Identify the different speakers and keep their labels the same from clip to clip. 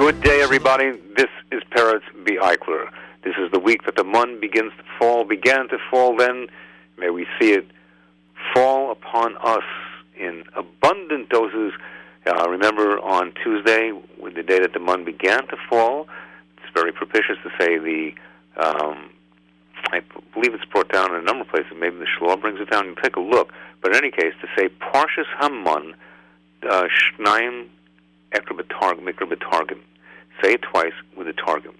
Speaker 1: Good day, everybody. This is Peretz B. Eichler. This is the week that the moon begins to fall, began to fall then. May we see it fall upon us in abundant doses. Uh, remember on Tuesday, the day that the moon began to fall, it's very propitious to say the, um, I believe it's brought down in a number of places. Maybe the Shalom brings it down. You take a look. But in any case, to say Parshas HaMan, uh, Shnaim Ekra Betargim, Say it twice with a targum.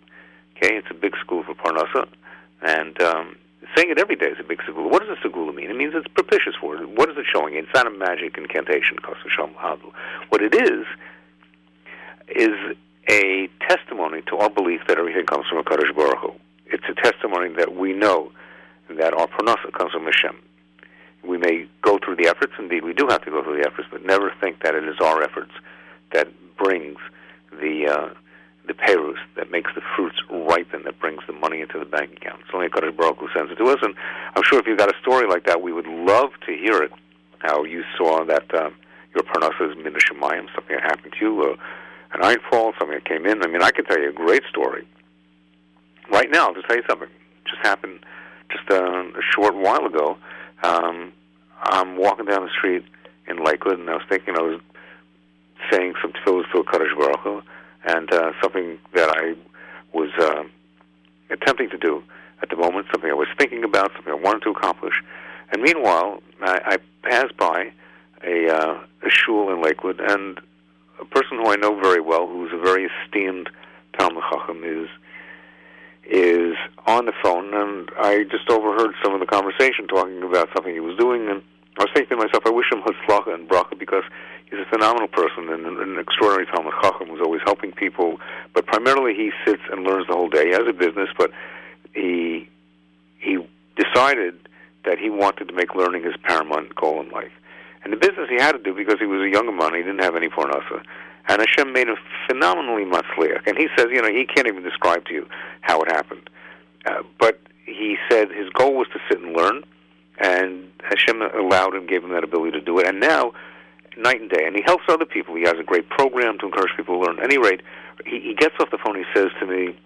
Speaker 1: Okay, it's a big segula for Parnasa, and um, saying it every day is a big segula. What does a segula mean? It means it's propitious for it. What is it showing? It's not a magic incantation, What it is is a testimony to our belief that everything comes from a Kadosh Baruch Hu. It's a testimony that we know that our Parnasa comes from Hashem. We may go through the efforts, indeed we do have to go through the efforts, but never think that it is our efforts that brings the uh, the perus that makes the fruits ripen, that brings the money into the bank account. It's only a Kadosh Baruch Hu sends it to us, and I'm sure if you've got a story like that, we would love to hear it. How you saw that um, your parnasa is minashamayim, something that happened to you, uh, an nightfall, something that came in. I mean, I can tell you a great story. Right now, just tell you something. It just happened just uh, a short while ago. Um, I'm walking down the street in Lakewood, and I was thinking I was saying some tefillahs to a Kadosh Baruch Hu, and uh, something that I was uh, attempting to do at the moment, something I was thinking about, something I wanted to accomplish. And meanwhile, I, I passed by a, uh, a shul in Lakewood, and a person who I know very well, who's a very esteemed Talmud Chacham, is is on the phone, and I just overheard some of the conversation talking about something he was doing, and I was thinking to myself, I wish him hatzlacha and bracha because he's a phenomenal person and an extraordinary Talmud Chacham who's always helping people. But primarily, he sits and learns the whole day. He has a business, but he he decided that he wanted to make learning his paramount goal in life. And the business he had to do because he was a younger man, he didn't have any parnasa. And Hashem made him phenomenally matzliach. And he says, you know, he can't even describe to you how it happened. Uh, but he said his goal was to sit and learn, and Hashem allowed him, gave him that ability to do it. And now night and day, and he helps other people. He has a great program to encourage people to learn. At any rate, he, he gets off the phone. He says to me,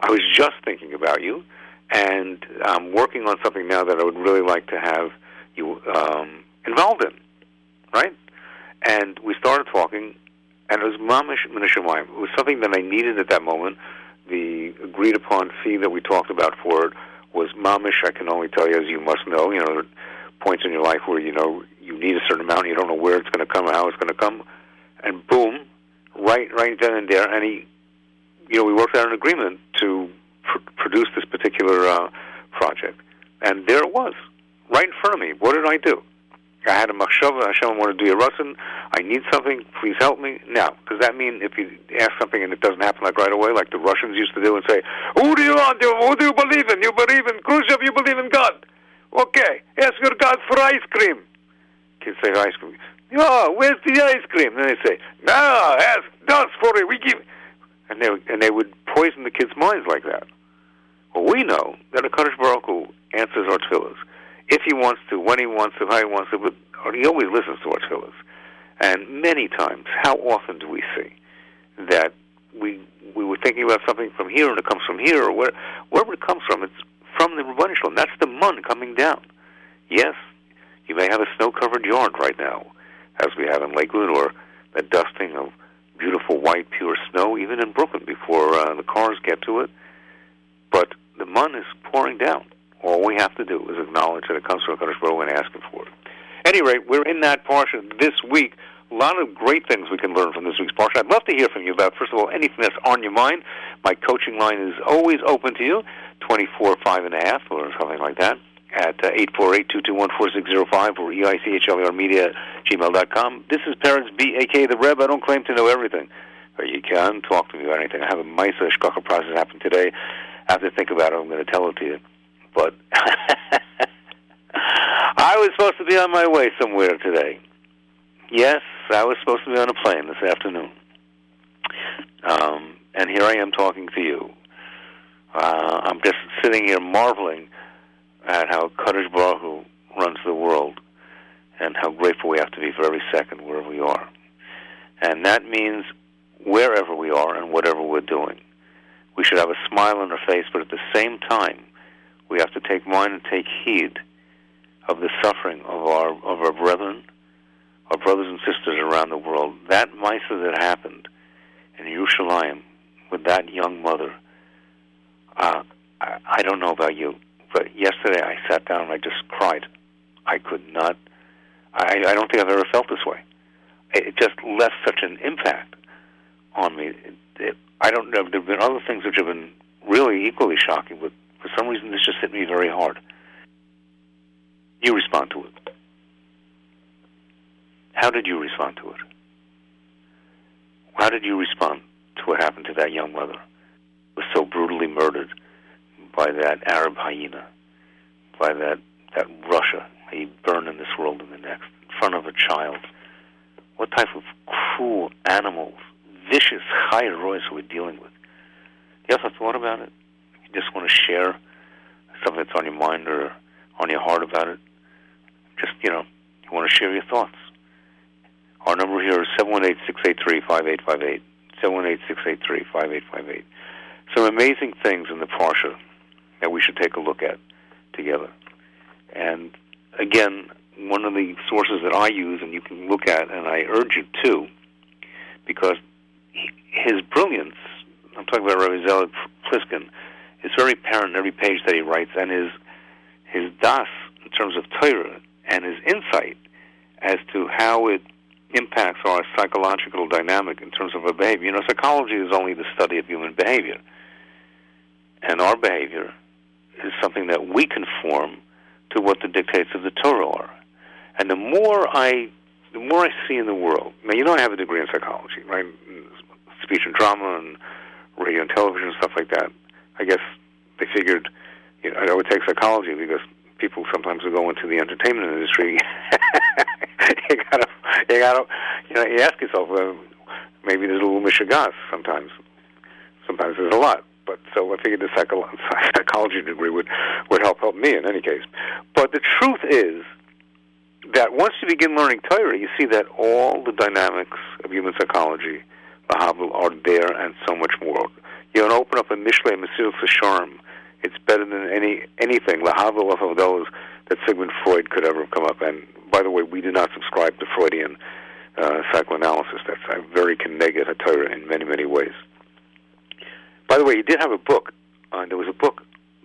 Speaker 1: "I was just thinking about you, and I'm working on something now that I would really like to have you um, involved in." Right? And we started talking, and it was mamish minashamayim. It was something that I needed at that moment. The agreed upon fee that we talked about for it was mamish. I can only tell you, as you must know, you know, points in your life where you know you need a certain amount, and you don't know where it's going to come or how it's going to come, and boom, right, right then and there, and he, you know, we worked out an agreement to pr- produce this particular uh, project, and there it was, right in front of me. What did I do? I had a machshava. Hashem, I want to do a rusin. I need something. Please help me. Now, does that mean if you ask something and it doesn't happen like right away, like the Russians used to do, and say, "Who do you want? Who do you believe in? You believe in Khrushchev? You believe in God?" Okay, ask your God for ice cream kids say ice cream. Oh, where's the ice cream? And they say, no, ask us for it. We give. And they and they would poison the kids' minds like that. Well, we know that a Kadosh Baruch Hu answers our tefillahs if he wants to, when he wants to, how he wants to. But he always listens to our tefillahs. And many times, how often do we see that we we were thinking about something from here and it comes from here or where, wherever it comes from? It's from the Ribono Shel Olam. That's the mun coming down. Yes, you may have a snow-covered yard right now, as we have in Lakewood, or a dusting of beautiful white pure snow, even in Brooklyn, before uh, the cars get to it. But the mun is pouring down. All we have to do is acknowledge that it comes from Kadosh Baruch and ask Him for it. At any rate, we're in that portion this week. A lot of great things we can learn from this week's portion. I'd love to hear from you about, first of all, anything that's on your mind. My coaching line is always open to you, 24, 5 and a half, or something like that at uh, 848-221-4605 or EICHLER media gmail.com. This is Peretz B, a.k.a. the Reb. I don't claim to know everything. But you can talk to me about anything. I have a Misa Shkacha process happen today. I have to think about it. I'm going to tell it to you. But I was supposed to be on my way somewhere today. Yes, I was supposed to be on a plane this afternoon. Um, and here I am talking to you. Uh, I'm just sitting here marveling at how Kadosh Baruch runs the world and how grateful we have to be for every second wherever we are. And that means wherever we are and whatever we're doing. We should have a smile on our face, but at the same time, we have to take mind and take heed of the suffering of our of our brethren, our brothers and sisters around the world. That Misa that happened in Yerushalayim with that young mother. Uh, I, I don't know about you, but yesterday I sat down and I just cried. I could not. I, I don't think I've ever felt this way. It just left such an impact on me. It, it, I don't know. There have been other things which have been really equally shocking, but for some reason this just hit me very hard. You respond to it. How did you respond to it? How did you respond to what happened to that young mother? who Was so brutally murdered by that Arab hyena, by that that rasha he burned in this world and the next, in front of a child. What type of cruel animals, vicious royals we're we dealing with? You ever thought about it? You just want to share something that's on your mind or on your heart about it? Just, you know, you want to share your thoughts. Our number here is 718-683-5858. 718-683-5858. Some amazing things in the Parsha that we should take a look at together. And again, one of the sources that I use and you can look at, and I urge you to, because his brilliance, I'm talking about Rabbi Zelig Pliskin, is very apparent in every page that he writes, and his his das in terms of Torah and his insight as to how it impacts our psychological dynamic in terms of our behavior. You know, psychology is only the study of human behavior, and our behavior is something that we conform to what the dictates of the Torah are. And the more I, the more I see in the world. Now, you know, I have a degree in psychology, right? Speech and drama and radio and television and stuff like that. I guess they figured, you know, I would take psychology because people sometimes will go into the entertainment industry. you gotta, you gotta, you know, you ask yourself, uh, maybe there's a little mishigas sometimes. Sometimes there's a lot. But so I figured the psycho- psychology degree would would help help me in any case. But the truth is that once you begin learning Torah, you see that all the dynamics of human psychology, Lahavdil, are there and so much more. You know, open up a Mishle Mesilas Yesharim. It's better than any anything Lahavdil of those that Sigmund Freud could ever have come up. And by the way, we do not subscribe to Freudian uh, psychoanalysis. That's uh, very connected Torah in many many ways. By the way, he did have a book. Uh, there was a book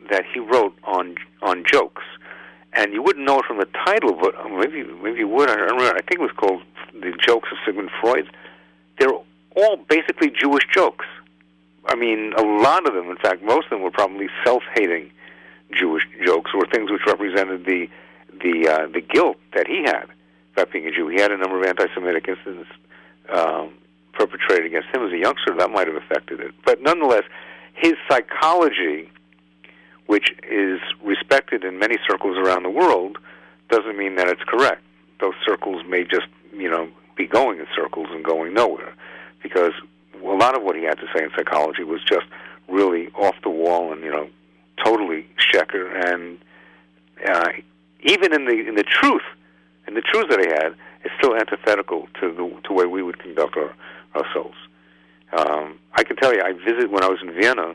Speaker 1: that he wrote on on jokes, and you wouldn't know it from the title, but maybe maybe you would. I remember. I think it was called "The Jokes of Sigmund Freud." They're all basically Jewish jokes. I mean, a lot of them, in fact, most of them were probably self-hating Jewish jokes, or things which represented the the uh, the guilt that he had about being a Jew. He had a number of anti-Semitic incidents um, perpetrated against him as a youngster, that might have affected it. But nonetheless, his psychology, which is respected in many circles around the world, doesn't mean that it's correct. Those circles may just, you know, be going in circles and going nowhere, because a lot of what he had to say in psychology was just really off the wall and you know totally sheker and uh, even in the in the truth in the truth that he had it's still antithetical to the to way we would conduct our ourselves. Um, I can tell you, I visited when I was in Vienna.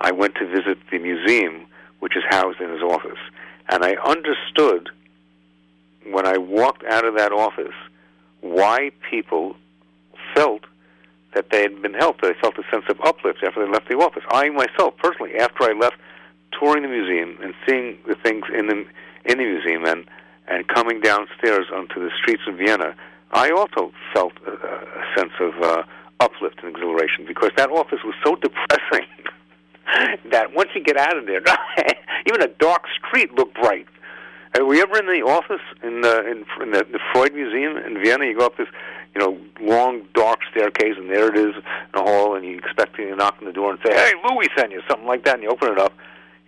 Speaker 1: I went to visit the museum, which is housed in his office, and I understood when I walked out of that office why people felt that they had been helped. They felt a sense of uplift after they left the office. I myself, personally, after I left, touring the museum and seeing the things in the in the museum and and coming downstairs onto the streets of Vienna, I also felt a, a sense of uh, uplift and exhilaration because that office was so depressing that once you get out of there, even a dark street looked bright. Were you ever in the office in the in, in the, the Freud Museum in Vienna? You go up this, you know, long dark staircase, and there it is in a hall, and you expect to knock on the door and say, "Hey, Louis sent you," something like that, and you open it up.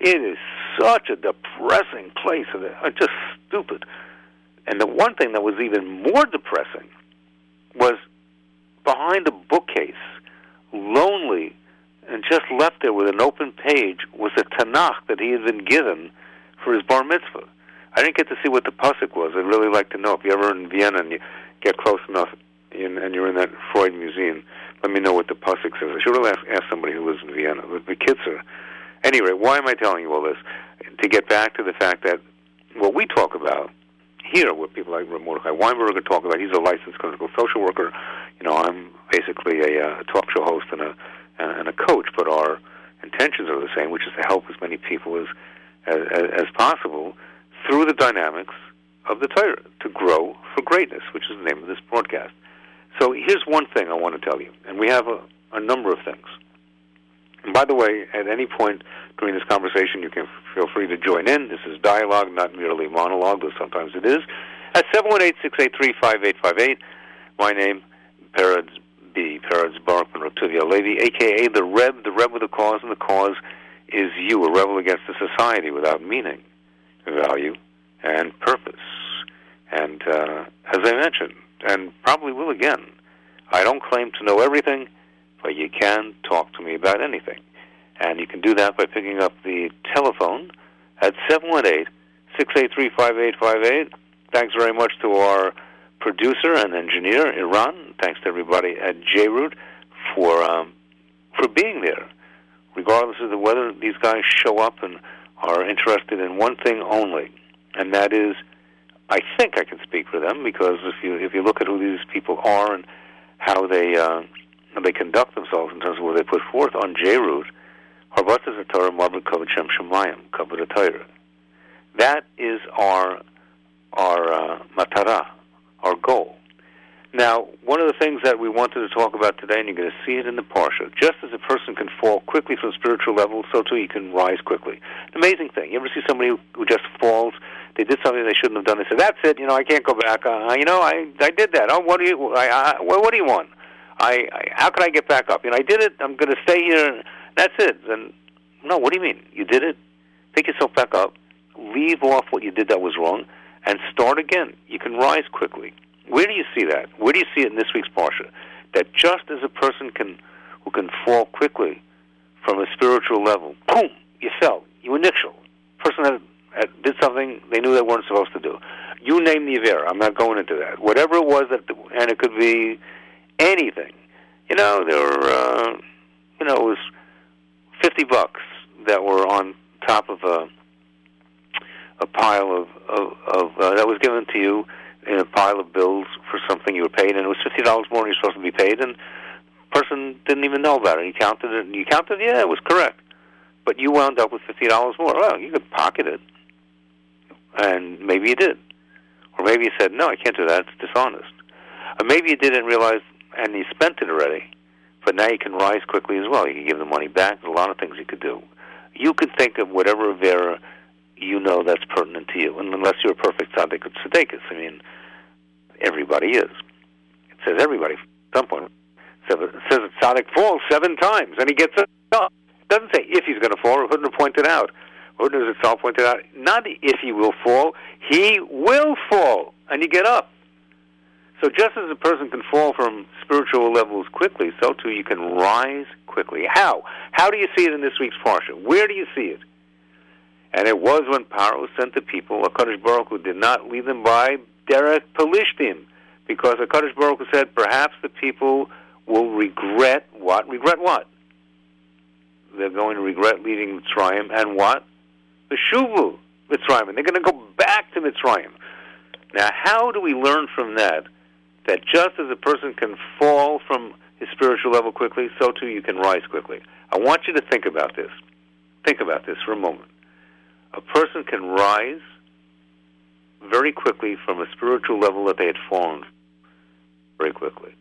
Speaker 1: It is such a depressing place. It's uh, just stupid. And the one thing that was even more depressing was behind a bookcase, lonely, and just left there with an open page was a Tanakh that he had been given for his bar mitzvah. I didn't get to see what the pasuk was. I'd really like to know. If you're ever in Vienna and you get close enough in, and you're in that Freud museum, let me know what the pasuk says. I should have asked, asked somebody who lives in Vienna. The, the kids are. Anyway, why am I telling you all this? To get back to the fact that what we talk about here, what people like Mordechai Weinberger talk about, he's a licensed clinical social worker. You know, I'm basically a, uh, talk show host and a and a coach, but our intentions are the same, which is to help as many people as as, as possible through the dynamics of the Torah to grow for greatness, which is the name of this broadcast. So here's one thing I want to tell you, and we have a, a number of things. And by the way, at any point during this conversation, you can feel free to join in. This is dialogue, not merely monologue, though sometimes it is. At 718-683-5858, my name, Peretz B. Peretz Baruchman Rotuvia Levi, a.k.a. the Reb, the Reb with a cause, and the cause is you, a rebel against a society without meaning, value, and purpose. And uh, as I mentioned, and probably will again, I don't claim to know everything, but you can talk to me about anything. And you can do that by picking up the telephone at 718 683 5858. Thanks very much to our producer and engineer, Iran. Thanks to everybody at JRoot for, um, for being there. Regardless of the weather, these guys show up and are interested in one thing only, and that is, I think I can speak for them because if you if you look at who these people are and how they uh, they conduct themselves in terms of what they put forth on JRoot, Harbatas Torah Shem Shemayim. That is our our uh, matara, our goal. Now, one of the things that we wanted to talk about today, and you're going to see it in the Parsha, just as a person can fall quickly from spiritual level, so too he can rise quickly. An amazing thing. You ever see somebody who, just falls? They did something they shouldn't have done. They said, "That's it. You know, I can't go back. Uh, you know, I I did that. Oh, what do you? I, I, what, what do you want? I, I how can I get back up? You know, I did it. I'm going to stay here. That's it. And no, what do you mean? You did it. Pick yourself back up. Leave off what you did that was wrong, and start again. You can rise quickly. Where do you see that? Where do you see it in this week's parsha? That just as a person can who can fall quickly from a spiritual level, boom, you fell. You initial. Person that, that did something they knew they weren't supposed to do. You name the affair. I'm not going into that. Whatever it was that, and it could be anything. You know, there were, uh, you know, it was fifty bucks that were on top of a a pile of of, of uh, that was given to you in a pile of bills for something you were paid, and it was fifty dollars more than you're supposed to be paid, and the person didn't even know about it. He counted it, and you counted, yeah, it was correct, but you wound up with fifty dollars more. Well, you could pocket it, and maybe you did, or maybe you said, no, I can't do that. It's dishonest. Or maybe you didn't realize, and you spent it already, but now you can rise quickly as well. You can give the money back. There's a lot of things you could do. You could think of whatever Vera you know that's pertinent to you. And unless you're a perfect tzaddik or tzaddikus, I mean, everybody is. It says everybody at some point. It says that tzaddik falls seven times, and he gets up. It doesn't say if he's going to fall. Hudner pointed out. Hudner itself pointed out, not if he will fall, he will fall, and you get up. So just as a person can fall from spiritual levels quickly, so too you can rise quickly. How? How do you see it in this week's parsha? Where do you see it? And it was when Paro sent the people, HaKadosh Baruch Hu did not lead them by Derech Pelishtim, because HaKadosh Baruch Hu said, perhaps the people will regret what? Regret what? They're going to regret leaving Mitzrayim, and what? The Shuvu Mitzrayim. And they're going to go back to Mitzrayim. Now, how do we learn from that? That just as a person can fall from his spiritual level quickly, so too you can rise quickly. I want you to think about this. Think about this for a moment a person can rise very quickly from a spiritual level that they had fallen very quickly.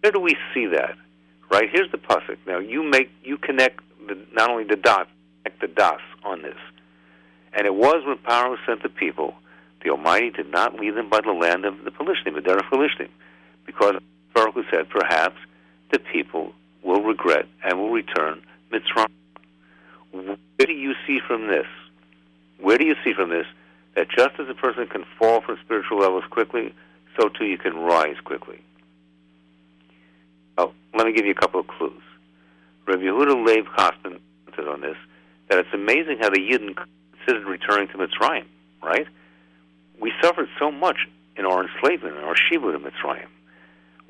Speaker 1: Where do we see that? Right here's the pasuk. Now you make you connect the, not only the dots, connect the dots on this. And it was when Paro sent the people, the Almighty did not lead them by the land of the Philistines, the Derech Philistine, because Baruch said, perhaps the people will regret and will return Mitzrayim. Where do you see from this? Where do you see from this that just as a person can fall from spiritual levels quickly, so too you can rise quickly? Oh, let me give you a couple of clues. Rabbi Yehuda Chasman said on this that it's amazing how the Yidden considered returning to Mitzrayim, right? We suffered so much in our enslavement, in our shibud in Mitzrayim.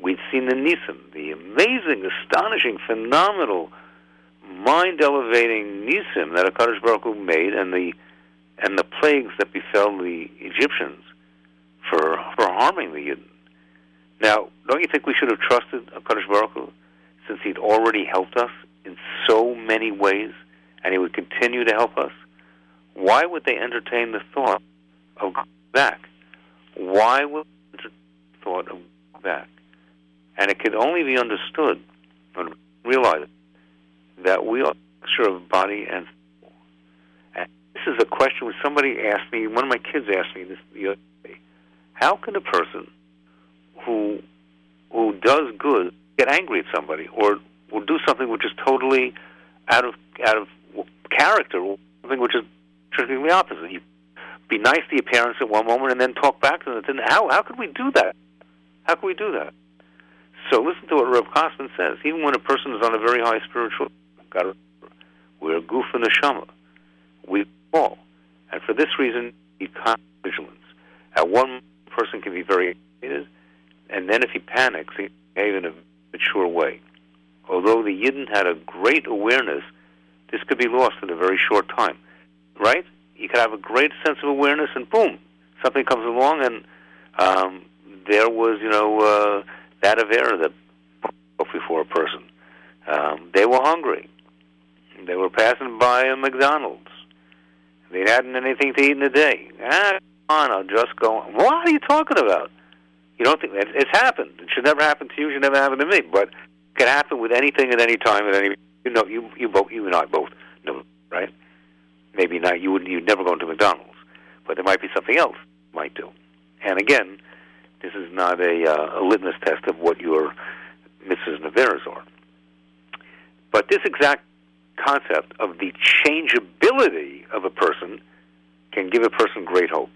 Speaker 1: We'd seen the Nisim, the amazing, astonishing, phenomenal, mind-elevating Nisim that HaKadosh Baruch Hu made, and the and the plagues that befell the Egyptians for for harming the Yidden. Now, don't you think we should have trusted HaKadosh Baruch Hu, since he'd already helped us in so many ways, and he would continue to help us? Why would they entertain the thought of going back? Why would the thought of going back? And it could only be understood and realized that we are mixture of body and. And this is a question which somebody asked me, one of my kids asked me this the other day. How can a person who who does good get angry at somebody or will do something which is totally out of out of character, or something which is strictly opposite? You be nice to your parents at one moment and then talk back to them. Then How how could we do that? How could we do that? So listen to what Rav Chasman says. Even when a person is on a very high spiritual, we're a goof in the shama. We fall, and for this reason, you can't vigilance. At one person can be very and then if he panics, he behave in a mature way. Although the Yidden had a great awareness, this could be lost in a very short time. Right? You could have a great sense of awareness, and boom, something comes along, and um, there was, you know, uh, that Avera that before a person. Um, they were hungry. They were passing by a McDonald's. They hadn't anything to eat in the day. Ah, on, I'll just go. What are you talking about? You don't think that it's happened? It should never happen to you. It should never happen to me. But it can happen with anything at any time at any. You know, you you both, you and I both know, right? Maybe not. You would you'd never go into McDonald's, but there might be something else you might do. And again, this is not a, uh, a litmus test of what your Mrs. Naveras are. But this exact concept of the changeability of a person can give a person great hope.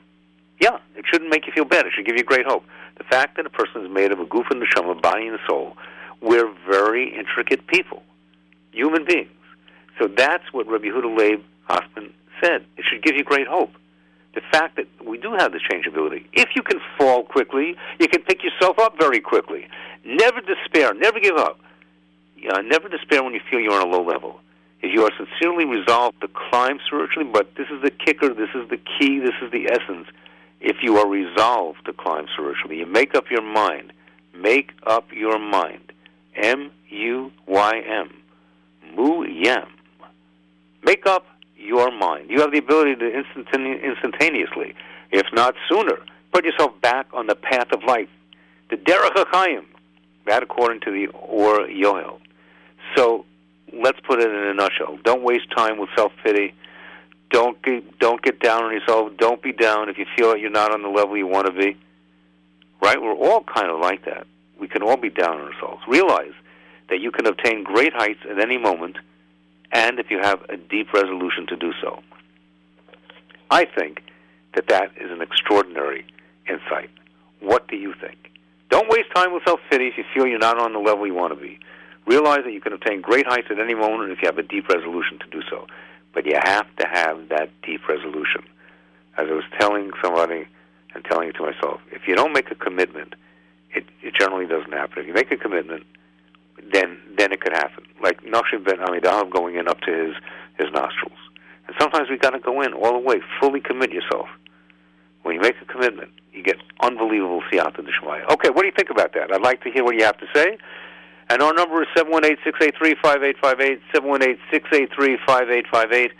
Speaker 1: Yeah, it shouldn't make you feel bad. It should give you great hope. The fact that a person is made of a guf and neshama, body and soul, we're very intricate people, human beings. So that's what Rabbi Huda Leib Hoffman said. It should give you great hope the fact that we do have this changeability. If you can fall quickly, you can pick yourself up very quickly. Never despair. Never give up. Uh, never despair when you feel you're on a low level. If you are sincerely resolved to climb spiritually, but this is the kicker, this is the key, this is the essence. If you are resolved to climb spiritually, you make up your mind. Make up your mind. M U Y M. Mu Yem. Make up your mind. You have the ability to instantane- instantaneously, if not sooner, put yourself back on the path of life. The Derech HaChaim, that according to the Or Yahel. So let's put it in a nutshell. Don't waste time with self-pity. Don't get, don't get down on yourself. Don't be down if you feel that you're not on the level you want to be. Right? We're all kind of like that. We can all be down on ourselves. Realize that you can obtain great heights at any moment – and if you have a deep resolution to do so. I think that that is an extraordinary insight. What do you think? Don't waste time with self pity if you feel you're not on the level you want to be. Realize that you can obtain great heights at any moment if you have a deep resolution to do so. But you have to have that deep resolution. As I was telling somebody and telling it to myself, if you don't make a commitment, it, it generally doesn't happen. If you make a commitment, then then it could happen. Like Nachshon ben Aminadav going in up to his his nostrils. And sometimes we got to go in all the way, fully commit yourself. When you make a commitment, you get unbelievable siyata d'shmaya. Okay, what do you think about that? I'd like to hear what you have to say. And our number is 718-683-5858, 718-683-5858.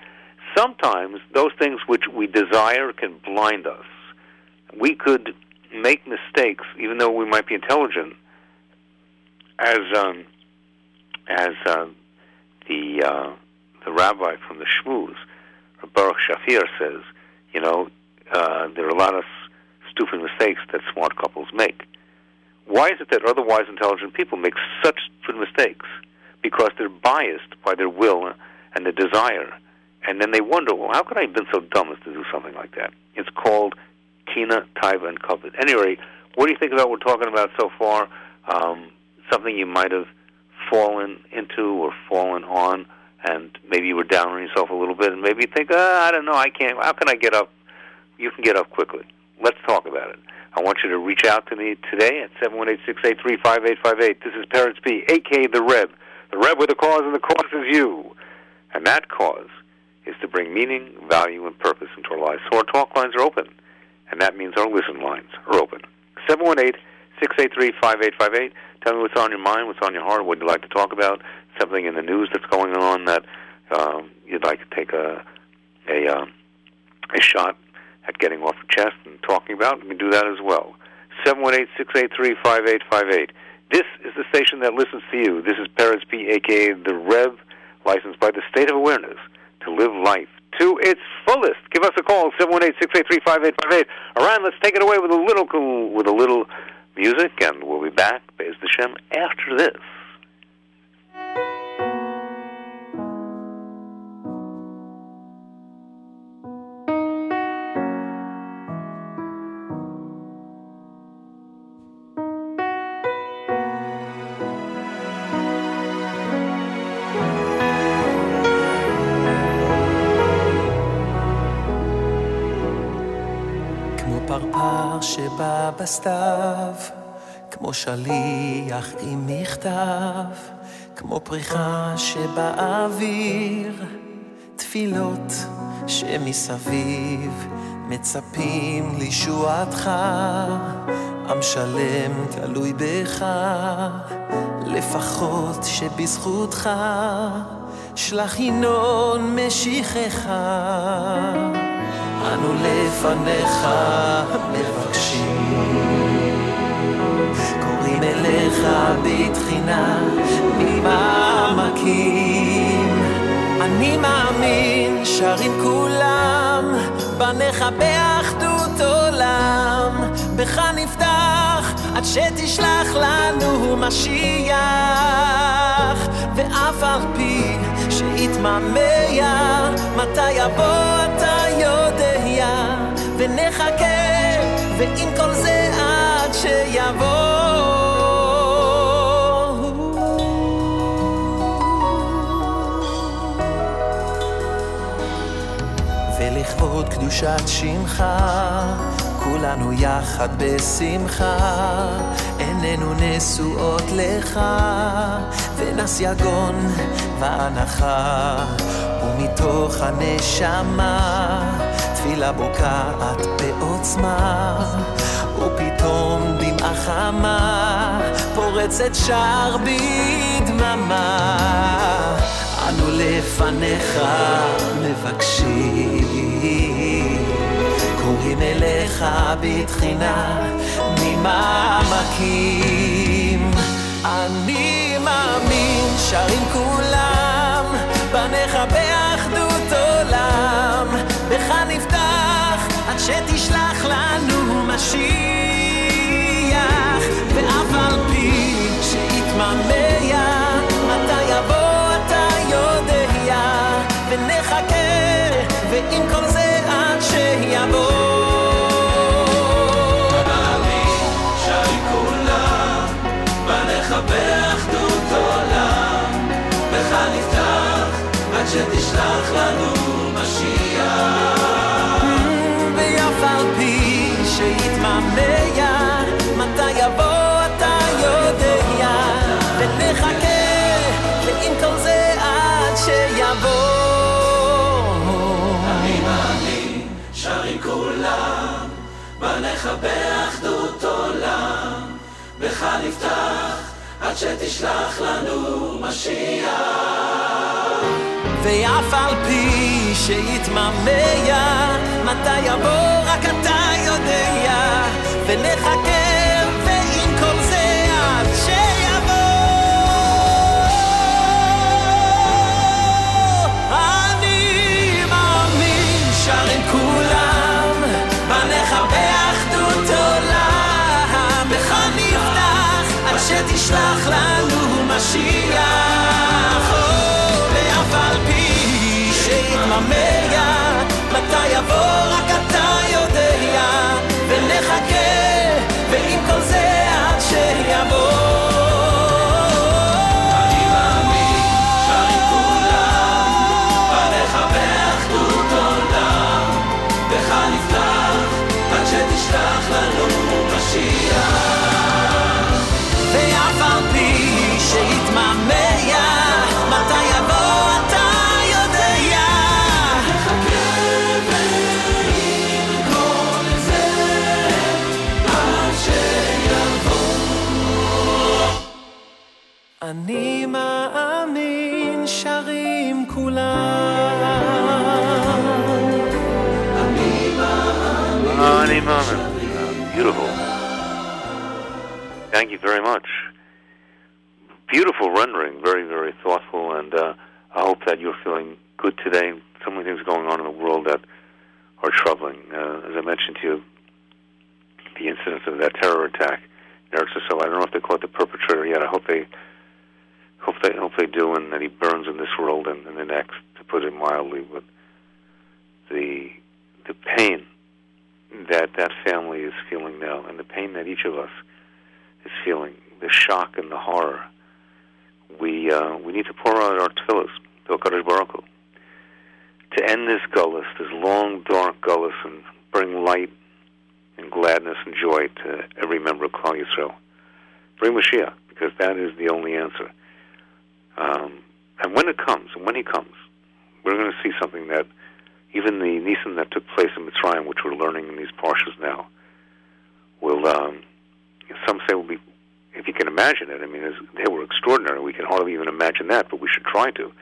Speaker 1: Sometimes those things which we desire can blind us. We could make mistakes, even though we might be intelligent, as um, as uh, the uh, the rabbi from the Shmuz, Baruch Shafier says, you know, uh, there are a lot of stupid mistakes that smart couples make. Why is it that otherwise intelligent people make such mistakes? Because they're biased by their will and the desire. And then they wonder, well, how could I have been so dumb as to do something like that? It's called Kina, Taiva, and Kavod. Anyway, what do you think about what we're talking about so far? Um, something you might have fallen into or fallen on, and maybe you were down on yourself a little bit, and maybe you think, oh, I don't know, I can't. How can I get up? You can get up quickly. Let's talk about it. I want you to reach out to me today at 718-683-5858. This is Peretz B, a.k.a. The Reb. The Reb with a cause, and the cause is you. And that cause is to bring meaning, value, and purpose into our lives. So our talk lines are open, and that means our listen lines are open. 718-683-5858. Tell me what's on your mind, what's on your heart, what you'd like to talk about, something in the news that's going on that um, you'd like to take a a, um, a shot at getting off the chest and talking about, you can do that as well. 718-683-5858. This is the station that listens to you. This is Peretz B, a.k.a. The Reb, licensed by the State of Awareness to live life to its fullest. Give us a call, 718-683-5858. All right, let's take it away with a little with a little music, and we'll be back, Bez the Shem, after this.
Speaker 2: בסתיו, כמו שליח עם מכתב, כמו פריחה שבאוויר, תפילות שמסביב מצפים לישועתך, עם שלם תלוי בך, לפחות שבזכותך שלח ינון משיחך. אנו לפניך מבקשים, קוראים אליך בתחינה ממעמקים. אני מאמין, שרים כולם, בניך באחדות עולם, בך נפתח עד שתשלח לנו משיח, ואף על פי שיתממע, מתי יבוא אתה יודע, ונחכה, ועם כל זה עד שיבוא. ולכבוד קדושת שמך, כולנו יחד בשמחה, עינינו נשואות לך, ונס יגון ואנחה, ומתוך הנשמה, תפילה בוקעת בעוצמה, ופתאום דמעה חמה, פורצת שער בדממה. אנו לפניך מבקשים, קוראים אליך בתחינה ממעמקים. אני מאמין, שרים כולם, בניך באחדות עד שתשלח לנו משיח, ואף על פי שיתממע, מתי יבוא אתה יודע, ונחכה, ועם כל זה עד שיבוא. שתשלח לנו משיח. נפתח עד שתשלח לנו משיח. ואף על פי שיתממע, מתי יבוא רק אתה יודע, ונחכה שתשלח לנו משיח. ואף על פי שיתממע, מתי יבוא רק אני מאמין שרים כולם.
Speaker 1: Ani Maman. Uh, beautiful. Thank you very much. Beautiful rendering, very, very thoughtful, and uh, I hope that you're feeling good today. So many things going on in the world that are troubling. Uh, as I mentioned to you, the incidents of that terror attack in Eretz Yisrael. I don't know if they caught the perpetrator yet. I hope they hope they hope they do, and that he burns in this world and in the next, to put it mildly. But the the pain that that family is feeling now, and the pain that each of us is feeling, the shock and the horror. We uh, we need to pour out our tefillas to Hakadosh Baruch to end this gullus, this long dark gullus, and bring light and gladness and joy to every member of Klal Yisrael. Bring Mashiach, because that is the only answer. Um, and when it comes, and when he comes, we're going to see something that even the Nisan that took place in Mitzrayim, which we're learning in these parshas now, will um, some say will be, if you can imagine it. I mean, they were extraordinary. We can hardly even imagine that, but we should try to.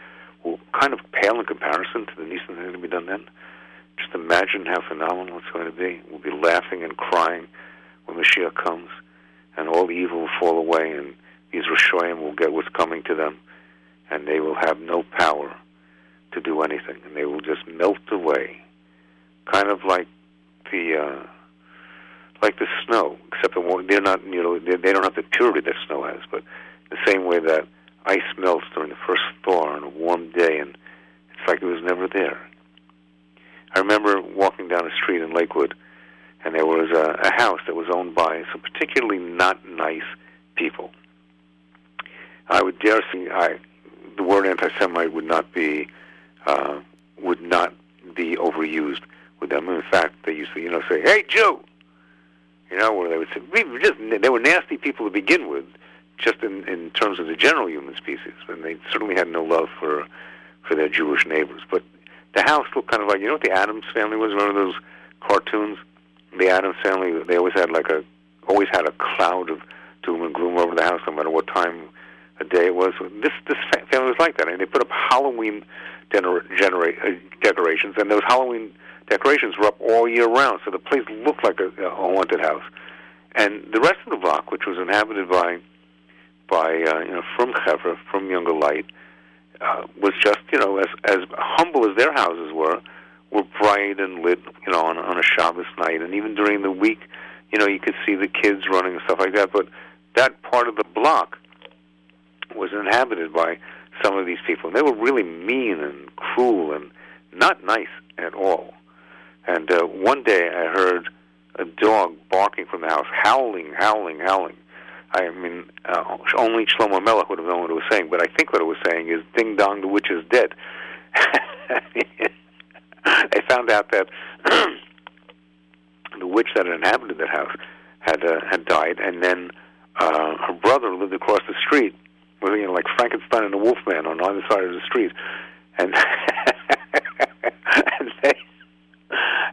Speaker 1: Will kind of pale in comparison to the Nisan that's going to be done then. Just imagine how phenomenal it's going to be. We'll be laughing and crying when Mashiach comes, and all the evil will fall away, and these Rishoyim will get what's coming to them, and they will have no power to do anything, and they will just melt away, kind of like the uh, like the snow, except they're not you know they, they don't have the purity that snow has, but the same way that ice melts during the first thaw on a warm day, and it's like it was never there. I remember walking down a street in Lakewood, and there was a, a house that was owned by some particularly not nice people. I would dare say I, the word anti-Semite would not be uh, would not be overused with them. In fact, they used to, you know, say, "Hey, Jew," you know, where they would say, we just they were nasty people to begin with, just in in terms of the general human species, and they certainly had no love for for their Jewish neighbors. But the house looked kind of like, you know, what the Addams family was. One of those cartoons. The Addams family, they always had like a always had a cloud of doom and gloom over the house, no matter what time day it was. This this family was like that, and they put up Halloween gener- generate, uh, decorations, and those Halloween decorations were up all year round, so the place looked like a, a haunted house. And the rest of the block, which was inhabited by by uh, you know from Chevra, from Younger Light, uh, was just you know as as humble as their houses were, were bright and lit you know on on a Shabbos night, and even during the week, you know you could see the kids running and stuff like that. But that part of the block was inhabited by some of these people. And they were really mean and cruel and not nice at all. And uh, one day I heard a dog barking from the house, howling, howling, howling. I mean, uh, only Shlomo Melech would have known what it was saying, but I think what it was saying is, "Ding dong, the witch is dead." I found out that the witch that had inhabited that house had uh, had died, and then uh, her brother lived across the street with you know like Frankenstein and the Wolfman on either side of the street, and and they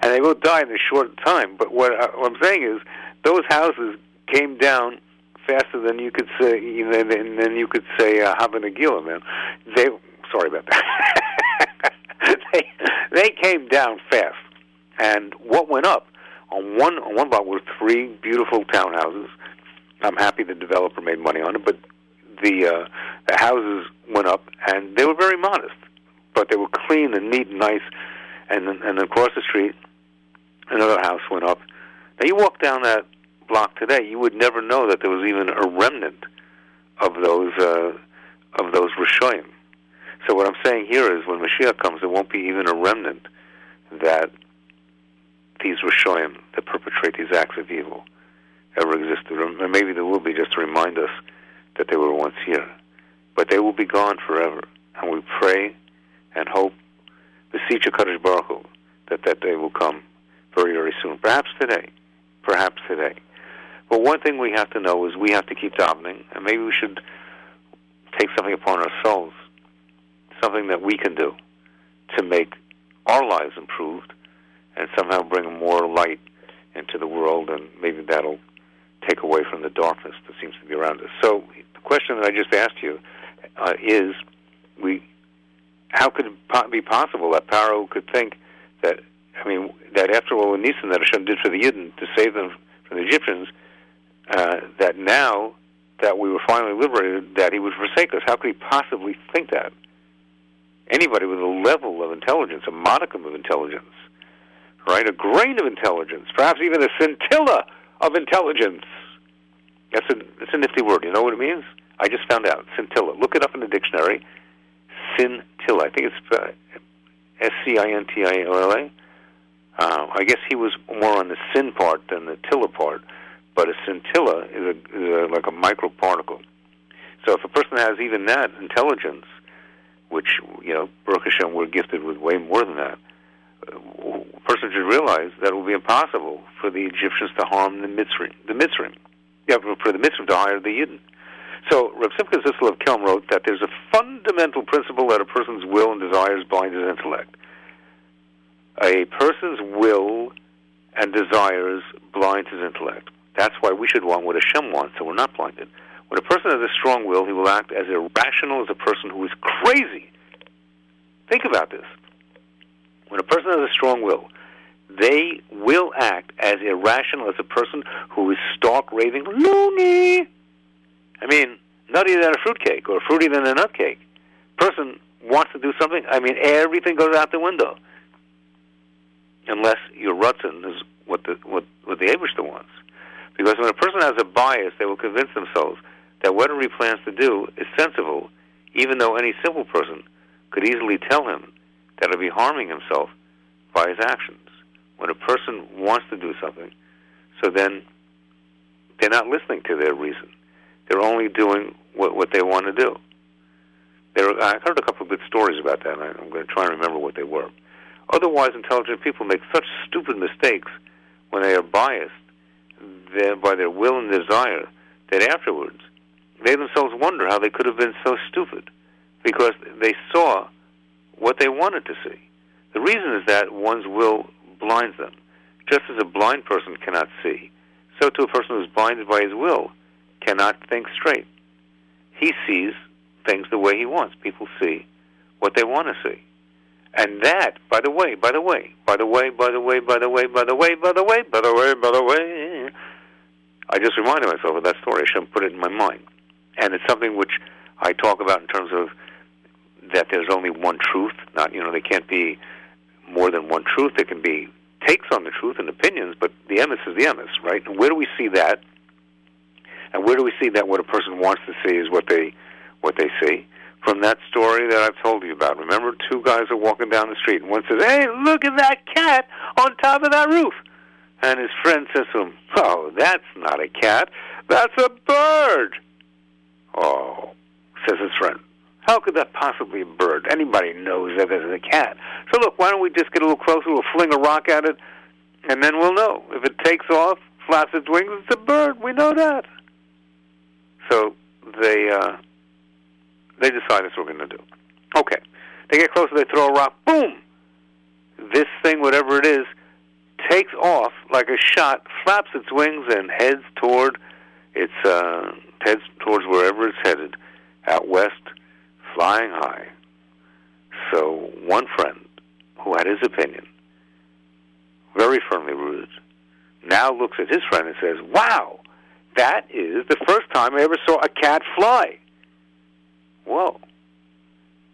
Speaker 1: and they both died in a short time. But what, I, what I'm saying is, those houses came down faster than you could say, you know, than, than you could say uh, Hava Nagila, man. They sorry about that. they they came down fast, and what went up on one on one block were three beautiful townhouses. I'm happy the developer made money on it, but the uh, the houses went up, and they were very modest, but they were clean and neat and nice. And and across the street, another house went up. Now you walk down that block today, you would never know that there was even a remnant of those uh, of those Rishoyim. So what I'm saying here is, when Mashiach comes, there won't be even a remnant that these Rishoyim that perpetrate these acts of evil ever existed. Or maybe there will be just to remind us that they were once here. But they will be gone forever. And we pray and hope, beseech HaKadosh Baruch Hu, that that day will come very, very soon. Perhaps today. Perhaps today. But one thing we have to know is we have to keep davening, and maybe we should take something upon ourselves, something that we can do to make our lives improved and somehow bring more light into the world, and maybe that'll take away from the darkness that seems to be around us. So, the question that I just asked you uh, is we. How could it be possible that Paro could think that I mean that after all the nissim that Hashem did for the Yidden to save them from the Egyptians, uh, that now that we were finally liberated, that he would forsake us? How could he possibly think that? Anybody with a level of intelligence, a modicum of intelligence, right, a grain of intelligence, perhaps even a scintilla of intelligence. That's a that's a nifty word. You know what it means? I just found out. Scintilla. Look it up in the dictionary. Scintilla. I think it's S C I N T I L L A. Uh, I guess he was more on the sin part than the tilla part, but a scintilla is, a, is a, like a microparticle. So if a person has even that intelligence, which you know, Baruch Hashem, we're gifted with way more than that, a person should realize that it will be impossible for the Egyptians to harm the Mitzrayim. The Mitzrayim, yeah, for the Mitzrayim to hire the Yidden. So Rav Simcha Zissel of Kelm wrote that there's a fundamental principle that a person's will and desires blind his intellect. A person's will and desires blind his intellect. That's why we should want what Hashem wants, so we're not blinded. When a person has a strong will, he will act as irrational as a person who is crazy. Think about this. When a person has a strong will, they will act as irrational as a person who is stark raving loony. I mean, nuttier than a fruitcake or fruitier than a nutcake. Person wants to do something. I mean, everything goes out the window, unless your ratzon is what the what what the Aibeshter wants. Because when a person has a bias, they will convince themselves that whatever he plans to do is sensible, even though any simple person could easily tell him that he'll be harming himself by his actions. When a person wants to do something, so then they're not listening to their reason. They're only doing what, what they want to do. There, I heard a couple of good stories about that, and I'm going to try and remember what they were. Otherwise, intelligent people make such stupid mistakes when they are biased by their will and desire that afterwards they themselves wonder how they could have been so stupid because they saw what they wanted to see. The reason is that one's will blinds them. Just as a blind person cannot see, so too a person who is blinded by his will cannot think straight. He sees things the way he wants. People see what they want to see. And that, by the way, by the way, by the way, by the way, by the way, by the way, by the way, by the way, by the way, I just reminded myself of that story. I should put it in my mind. And it's something which I talk about in terms of that there's only one truth. Not, you know, there can't be more than one truth. There can be takes on the truth and opinions, but the emes is the emes, right? And where do we see that? And where do we see that what a person wants to see is what they what they see? From that story that I've told you about. Remember, two guys are walking down the street, and one says, "Hey, look at that cat on top of that roof," and his friend says to him, "Oh, that's not a cat. That's a bird." Oh, says his friend. How could that possibly be a bird? Anybody knows that it's a cat. So look, why don't we just get a little closer? We'll fling a rock at it, and then we'll know. If it takes off, flaps its wings, it's a bird. We know that. So they uh, they decide that's what we're going to do. Okay. They get closer. They throw a rock. Boom. This thing, whatever it is, takes off like a shot, flaps its wings, and heads toward its uh, heads towards wherever it's headed, out west, flying high. So one friend who had his opinion, very firmly rooted, now looks at his friend and says, "Wow, that is the first time I ever saw a cat fly." Whoa.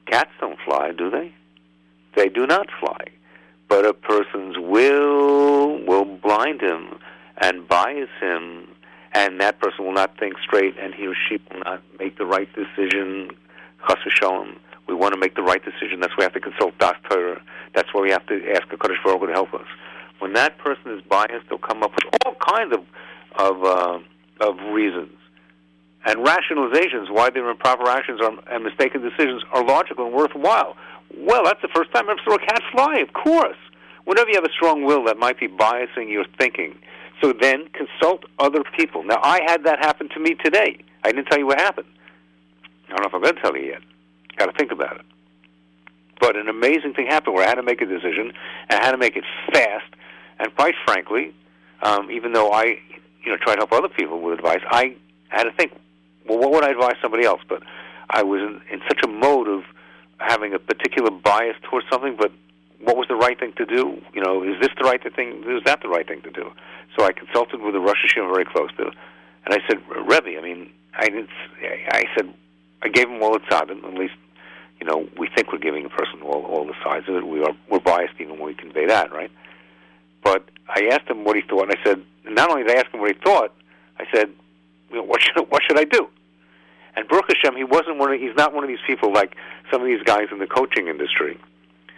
Speaker 1: Cats don't fly, do they? They do not fly. But a person's will will blind him and bias him and that person will not think straight, and he or she will not make the right decision. Chas v'shalom. We want to make the right decision. That's why we have to consult Das Torah. That's why we have to ask the Kadosh Baruch to help us. When that person is biased, they'll come up with all kinds of of uh, of reasons and rationalizations why their improper actions are, and mistaken decisions are logical and worthwhile. Well, that's the first time I ever saw a cat fly. Of course. Whenever you have a strong will that might be biasing your thinking, so then consult other people. Now, I had that happen to me today. I didn't tell you what happened. I don't know if I'm going to tell you yet. Got to think about it. But an amazing thing happened where I had to make a decision and I had to make it fast. And quite frankly, um, even though I, you know, try to help other people with advice, I had to think, well, what would I advise somebody else? But I was in, in such a mode of having a particular bias towards something, but what was the right thing to do? You know, is this the right thing? Is that the right thing to do? So I consulted with a Rosh Yeshiva very close to, and I said, Rebbe, I mean, I didn't. I said, I gave him all the tzdadim, at least, you know, we think we're giving a person all all the sides of it. We are we're biased even when we convey that, right? But I asked him what he thought, and I said, not only did I ask him what he thought, I said, you know, what should what should I do? And Baruch Hashem, he wasn't one. Of, he's not one of these people like some of these guys in the coaching industry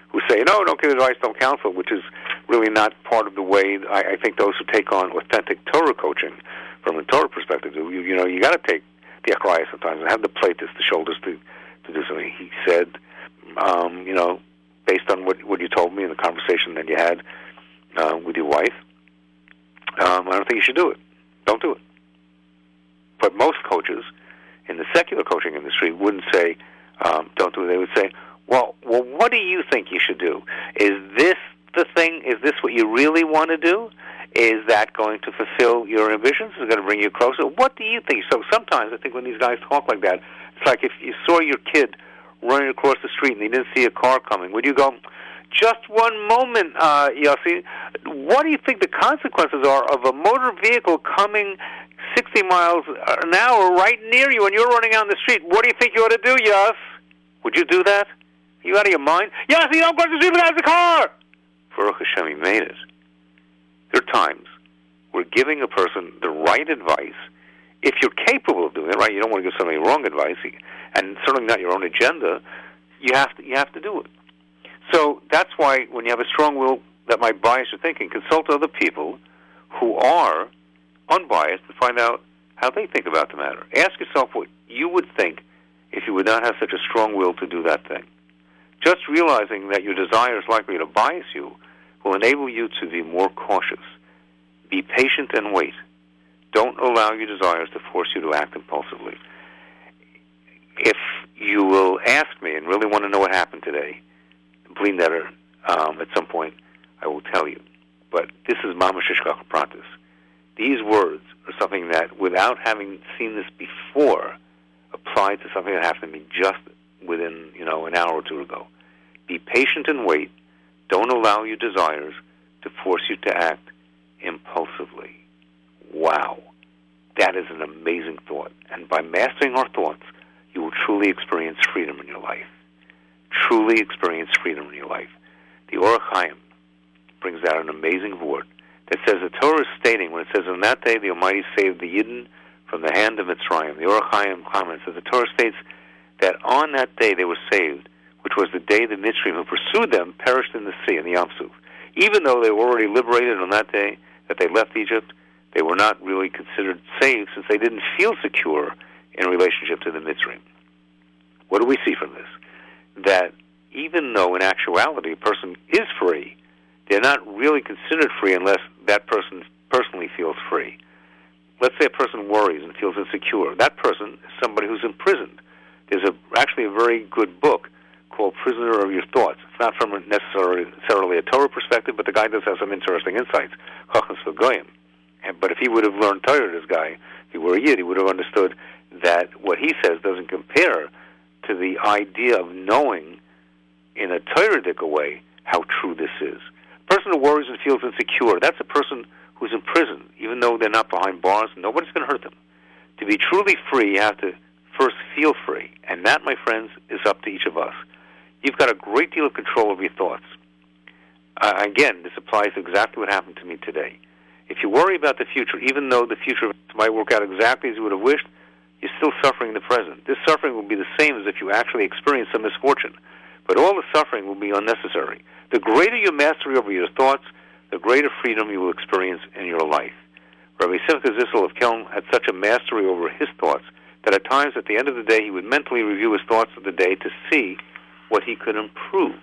Speaker 1: who say, "No, don't give advice, don't counsel," which is really not part of the way. I, I think those who take on authentic Torah coaching from a Torah perspective, you, you know, you got to take the achraya sometimes and have the plate, this the shoulders to to do something. He said, um, you know, based on what what you told me in the conversation that you had uh, with your wife, um, I don't think you should do it. Don't do it. But most coaches in the secular coaching industry wouldn't say, um, "Don't do it." They would say, "Well, well, what do you think you should do? Is this the thing? Is this what you really want to do? Is that going to fulfill your ambitions? Is it going to bring you closer? What do you think?" So sometimes I think when these guys talk like that, it's like if you saw your kid running across the street and he didn't see a car coming, would you go? Just one moment, uh, Yossi. What do you think the consequences are of a motor vehicle coming 60 miles an hour right near you and you're running down the street? What do you think you ought to do, Yos? Would you do that? Are you out of your mind? Yossi, don't cross the street without the car! Baruch Hashem, he made it. There are times where giving a person the right advice, if you're capable of doing it, right, you don't want to give somebody wrong advice, and certainly not your own agenda, you have to, you have to do it. So that's why when you have a strong will that might bias your thinking, consult other people who are unbiased to find out how they think about the matter. Ask yourself what you would think if you would not have such a strong will to do that thing. Just realizing that your desire is likely to bias you will enable you to be more cautious. Be patient and wait. Don't allow your desires to force you to act impulsively. If you will ask me and really want to know what happened today, Neder, um, at some point, I will tell you. But this is mamash hashgacha pratis. These words are something that, without having seen this before, applied to something that happened to me just within, you know, an hour or two ago. Be patient and wait. Don't allow your desires to force you to act impulsively. Wow. That is an amazing thought. And by mastering our thoughts, you will truly experience freedom in your life truly experience freedom in your life. The Or HaChaim brings out an amazing word that says the Torah is stating when it says on that day the Almighty saved the Yidden from the hand of Mitzrayim. The Or HaChaim comments that the Torah states that on that day they were saved, which was the day the Mitzrayim who pursued them perished in the sea in the Yam Suf. Even though they were already liberated on that day that they left Egypt, they were not really considered saved since they didn't feel secure in relationship to the Mitzrayim. What do we see from this? that even though in actuality a person is free, they're not really considered free unless that person personally feels free. Let's say a person worries and feels insecure. That person is somebody who's imprisoned. There's a, actually a very good book called Prisoner of Your Thoughts. It's not from necessarily, a Torah perspective, but the guy does have some interesting insights. But if he would have learned Torah, this guy, if he were a Yid, he would have understood that what he says doesn't compare to the idea of knowing in a Toradic way how true this is. A person who worries and feels insecure, that's a person who's in prison, even though they're not behind bars, nobody's going to hurt them. To be truly free, you have to first feel free. And that, my friends, is up to each of us. You've got a great deal of control over your thoughts. Uh, again, this applies to exactly what happened to me today. If you worry about the future, even though the future might work out exactly as you would have wished, you're still suffering in the present. This suffering will be the same as if you actually experienced some misfortune, but all the suffering will be unnecessary. The greater your mastery over your thoughts, the greater freedom you will experience in your life. Rabbi Simcha Zissel of Kelm had such a mastery over his thoughts that at times at the end of the day he would mentally review his thoughts of the day to see what he could improve.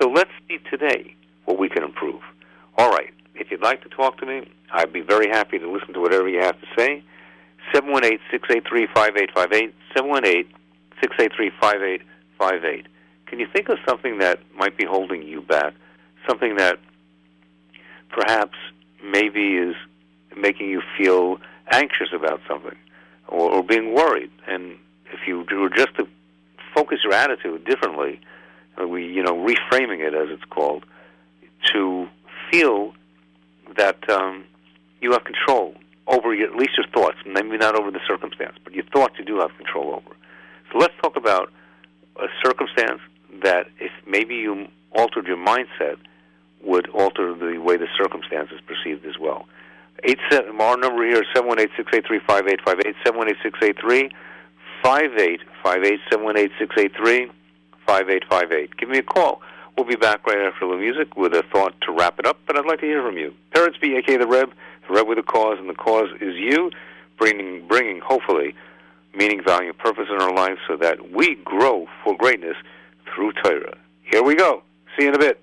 Speaker 1: So let's see today what we can improve. All right, if you'd like to talk to me, I'd be very happy to listen to whatever you have to say. 718-683-5858, 718-683-5858. Can you think of something that might be holding you back? Something that perhaps maybe is making you feel anxious about something or, or being worried. And if you were just to focus your attitude differently, uh, we, you know, reframing it as it's called, to feel that um, you have control over your, at least your thoughts, maybe not over the circumstance, but your thoughts you do have control over. So let's talk about a circumstance that if maybe you altered your mindset would alter the way the circumstance is perceived as well. Eight seven, our number here is seven one eight six eight three five eight five eight seven one eight six eight three five eight five eight seven one eight six eight three five eight five eight. Give me a call. We'll be back right after the music with a thought to wrap it up, but I'd like to hear from you. Peretz B aka the Reb, the Reb with a cause, and the cause is you, bringing bringing hopefully meaning, value, purpose in our lives, so that we grow for greatness through Torah. Here we go. See you in a bit.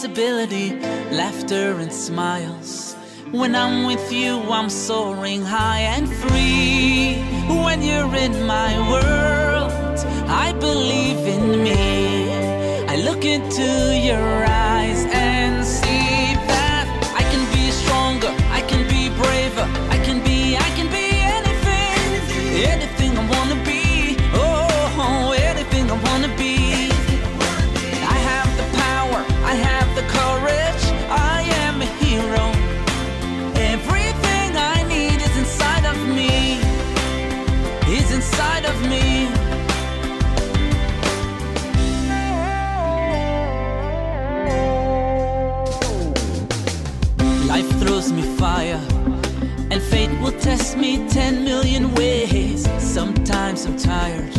Speaker 3: Possibility, laughter and smiles. When I'm with you, I'm soaring high and free. When you're in my test me 10 million ways. Sometimes I'm tired.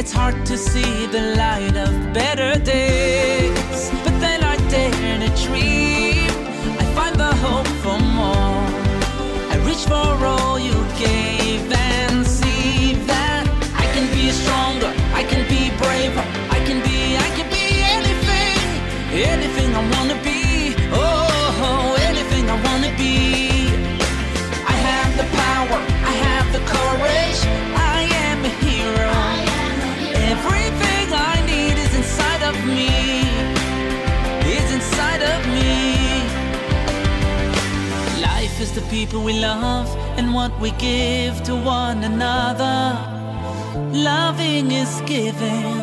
Speaker 3: It's hard to see the light of better days. But then I dare to dream. I find the hope for more. I reach for all you gave and see that I can be stronger. I can be braver. I can be, I can be anything. Anything I wanna be. Is the people we love and what we give to one another. Loving is giving,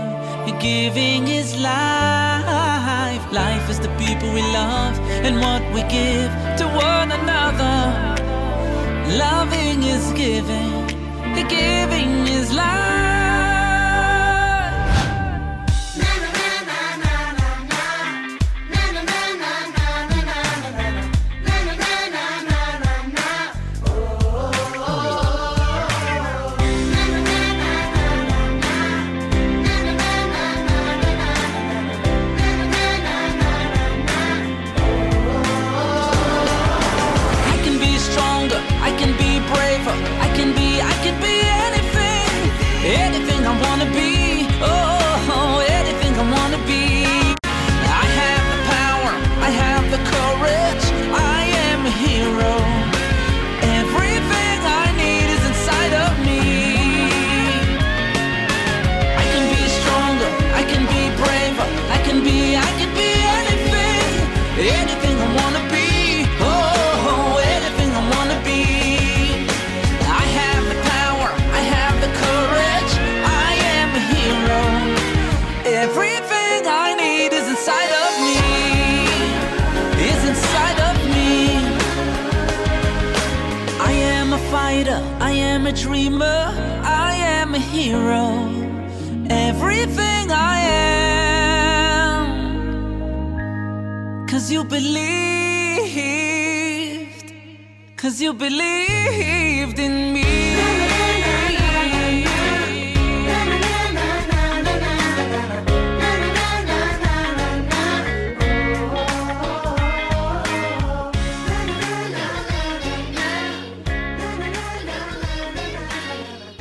Speaker 3: giving is life. Life is the people we love and what we give to one another. Loving is giving, the giving is life. believed, cause you believed in me.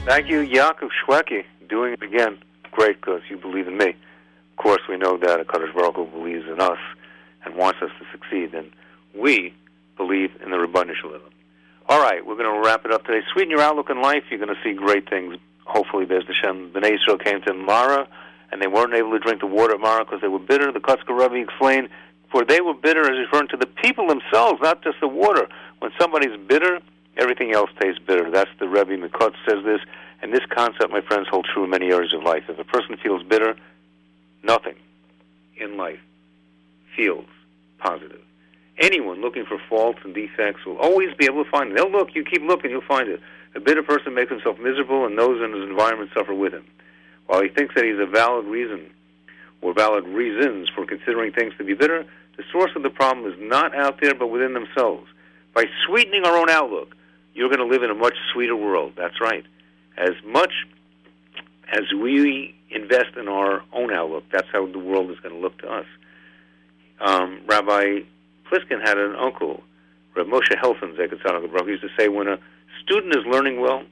Speaker 1: Thank you, Yaakov Shwekey, doing it again. Great, because you believe in me. Of course, we know that a Kadosh Baruch Hu believes in us and wants us to succeed, and we believe in the Ribono Shel Olam. All right, we're going to wrap it up today. Sweeten your outlook in life. You're going to see great things. Hopefully, Bez Hashem. Bnei Israel came to Mara, and they weren't able to drink the water at Mara because they were bitter. The Kotzker Rebbe explained, for they were bitter as referring to the people themselves, not just the water. When somebody's bitter, everything else tastes bitter. That's the Rebbe Mikot says this, and this concept, my friends, holds true in many areas of life. If a person feels bitter, nothing in life feels positive. Anyone looking for faults and defects will always be able to find them. They'll look, you keep looking, you'll find it. A bitter person makes himself miserable and those in his environment suffer with him. While he thinks that he's a valid reason or valid reasons for considering things to be bitter, the source of the problem is not out there but within themselves. By sweetening our own outlook, you're going to live in a much sweeter world. That's right. As much as we invest in our own outlook, that's how the world is going to look to us. Um, Rabbi Pliskin had an uncle, Rabbi Moshe Helfand, He used to say, when a student is learning well,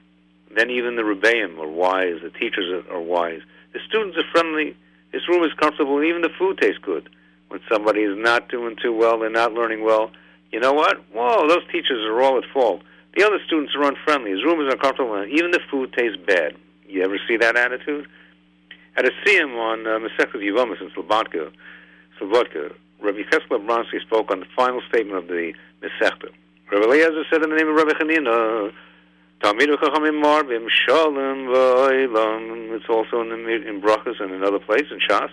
Speaker 1: then even the rebbeim are wise, the teachers are wise. The students are friendly, his room is comfortable, and even the food tastes good. When somebody is not doing too well, they're not learning well, you know what? Whoa, those teachers are all at fault. The other students are unfriendly. His room is uncomfortable, and even the food tastes bad. You ever see that attitude? At a siyum on uh, Masechet Yevomis in Slobodka, Slobodka, Rabbi Cheskel Bronsky spoke on the final statement of the Masechta. Rabbi Eliezer said in the name of Rabbi Chanina, Talmidei Chachamim Mar Bim Shalom V'Olam. It's also in, the, in Brachas and another place in Shas.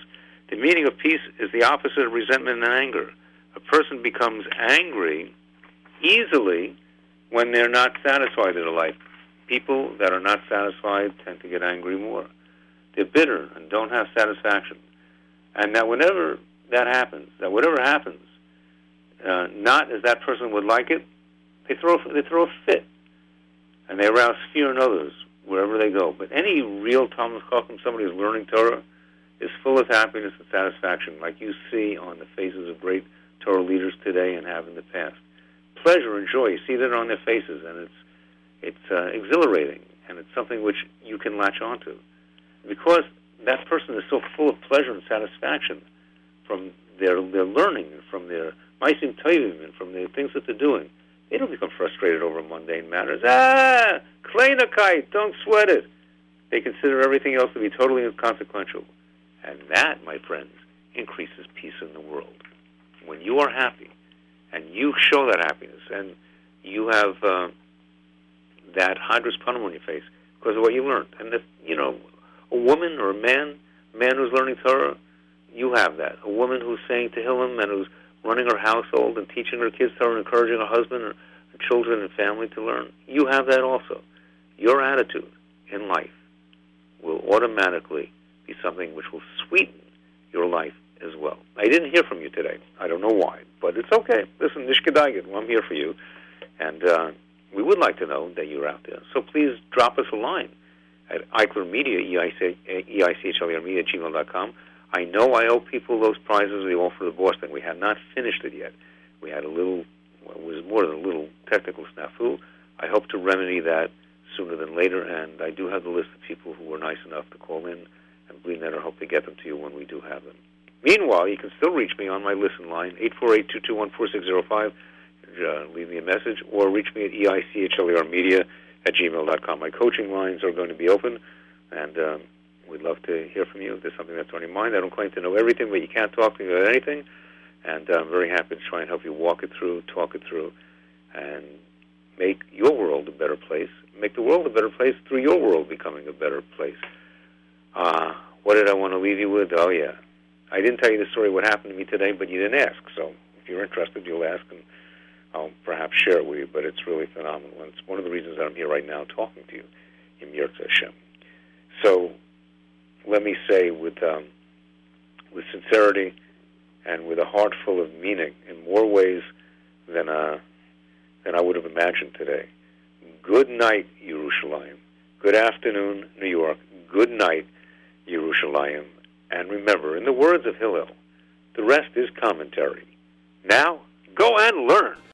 Speaker 1: The meaning of peace is the opposite of resentment and anger. A person becomes angry easily when they're not satisfied in life. People that are not satisfied tend to get angry more. They're bitter and don't have satisfaction. And that whenever that happens, that whatever happens, uh, not as that person would like it, they throw they throw a fit, and they arouse fear in others wherever they go. But any real Talmud Chacham, somebody who's learning Torah, is full of happiness and satisfaction, like you see on the faces of great Torah leaders today and have in the past. Pleasure and joy, you see that on their faces, and it's it's uh, exhilarating, and it's something which you can latch onto, because that person is so full of pleasure and satisfaction from their their learning and from their maasim tovim and from the things that they're doing. They don't become frustrated over mundane matters. Ah, kite, don't sweat it. They consider everything else to be totally inconsequential. And that, my friends, increases peace in the world. When you are happy, and you show that happiness, and you have uh, that hadras panim on your face because of what you learned, and if you know a woman or a man, man who's learning Torah, you have that. A woman who's saying Tehillim and who's running her household and teaching her kids Torah and encouraging her husband or children and family to learn, you have that also. Your attitude in life will automatically be something which will sweeten your life as well. I didn't hear from you today. I don't know why, but it's okay. Listen, Nishkadaget, well, I'm here for you, and uh, we would like to know that you're out there. So please drop us a line at Eichler Media, E-I-C-H-L-E-R Media, gmail.com. I know I owe people those prizes we offered the Boston. We had not finished it yet. We had a little, well, it was more than a little technical snafu. I hope to remedy that sooner than later, and I do have the list of people who were nice enough to call in, and I hope to get them to you when we do have them. Meanwhile, you can still reach me on my listen line, 848-221-4605. Uh, leave me a message, or reach me at EICHLER Media at gmail.com. My coaching lines are going to be open, and um, we'd love to hear from you if there's something that's on your mind. I don't claim to know everything, but you can't talk to me about anything, and I'm very happy to try and help you walk it through, talk it through, and make your world a better place, make the world a better place through your world becoming a better place. Uh, what did I want to leave you with? Oh, yeah. I didn't tell you the story what happened to me today, but you didn't ask. So if you're interested, you'll ask, and I'll perhaps share it with you. But it's really phenomenal, and it's one of the reasons that I'm here right now talking to you in Yirtzeh Hashem. So let me say with um, with sincerity and with a heart full of meaning in more ways than uh, than I would have imagined today. Good night, Yerushalayim. Good afternoon, New York. Good night, Yerushalayim. And remember, in the words of Hillel, the rest is commentary. Now, go and learn.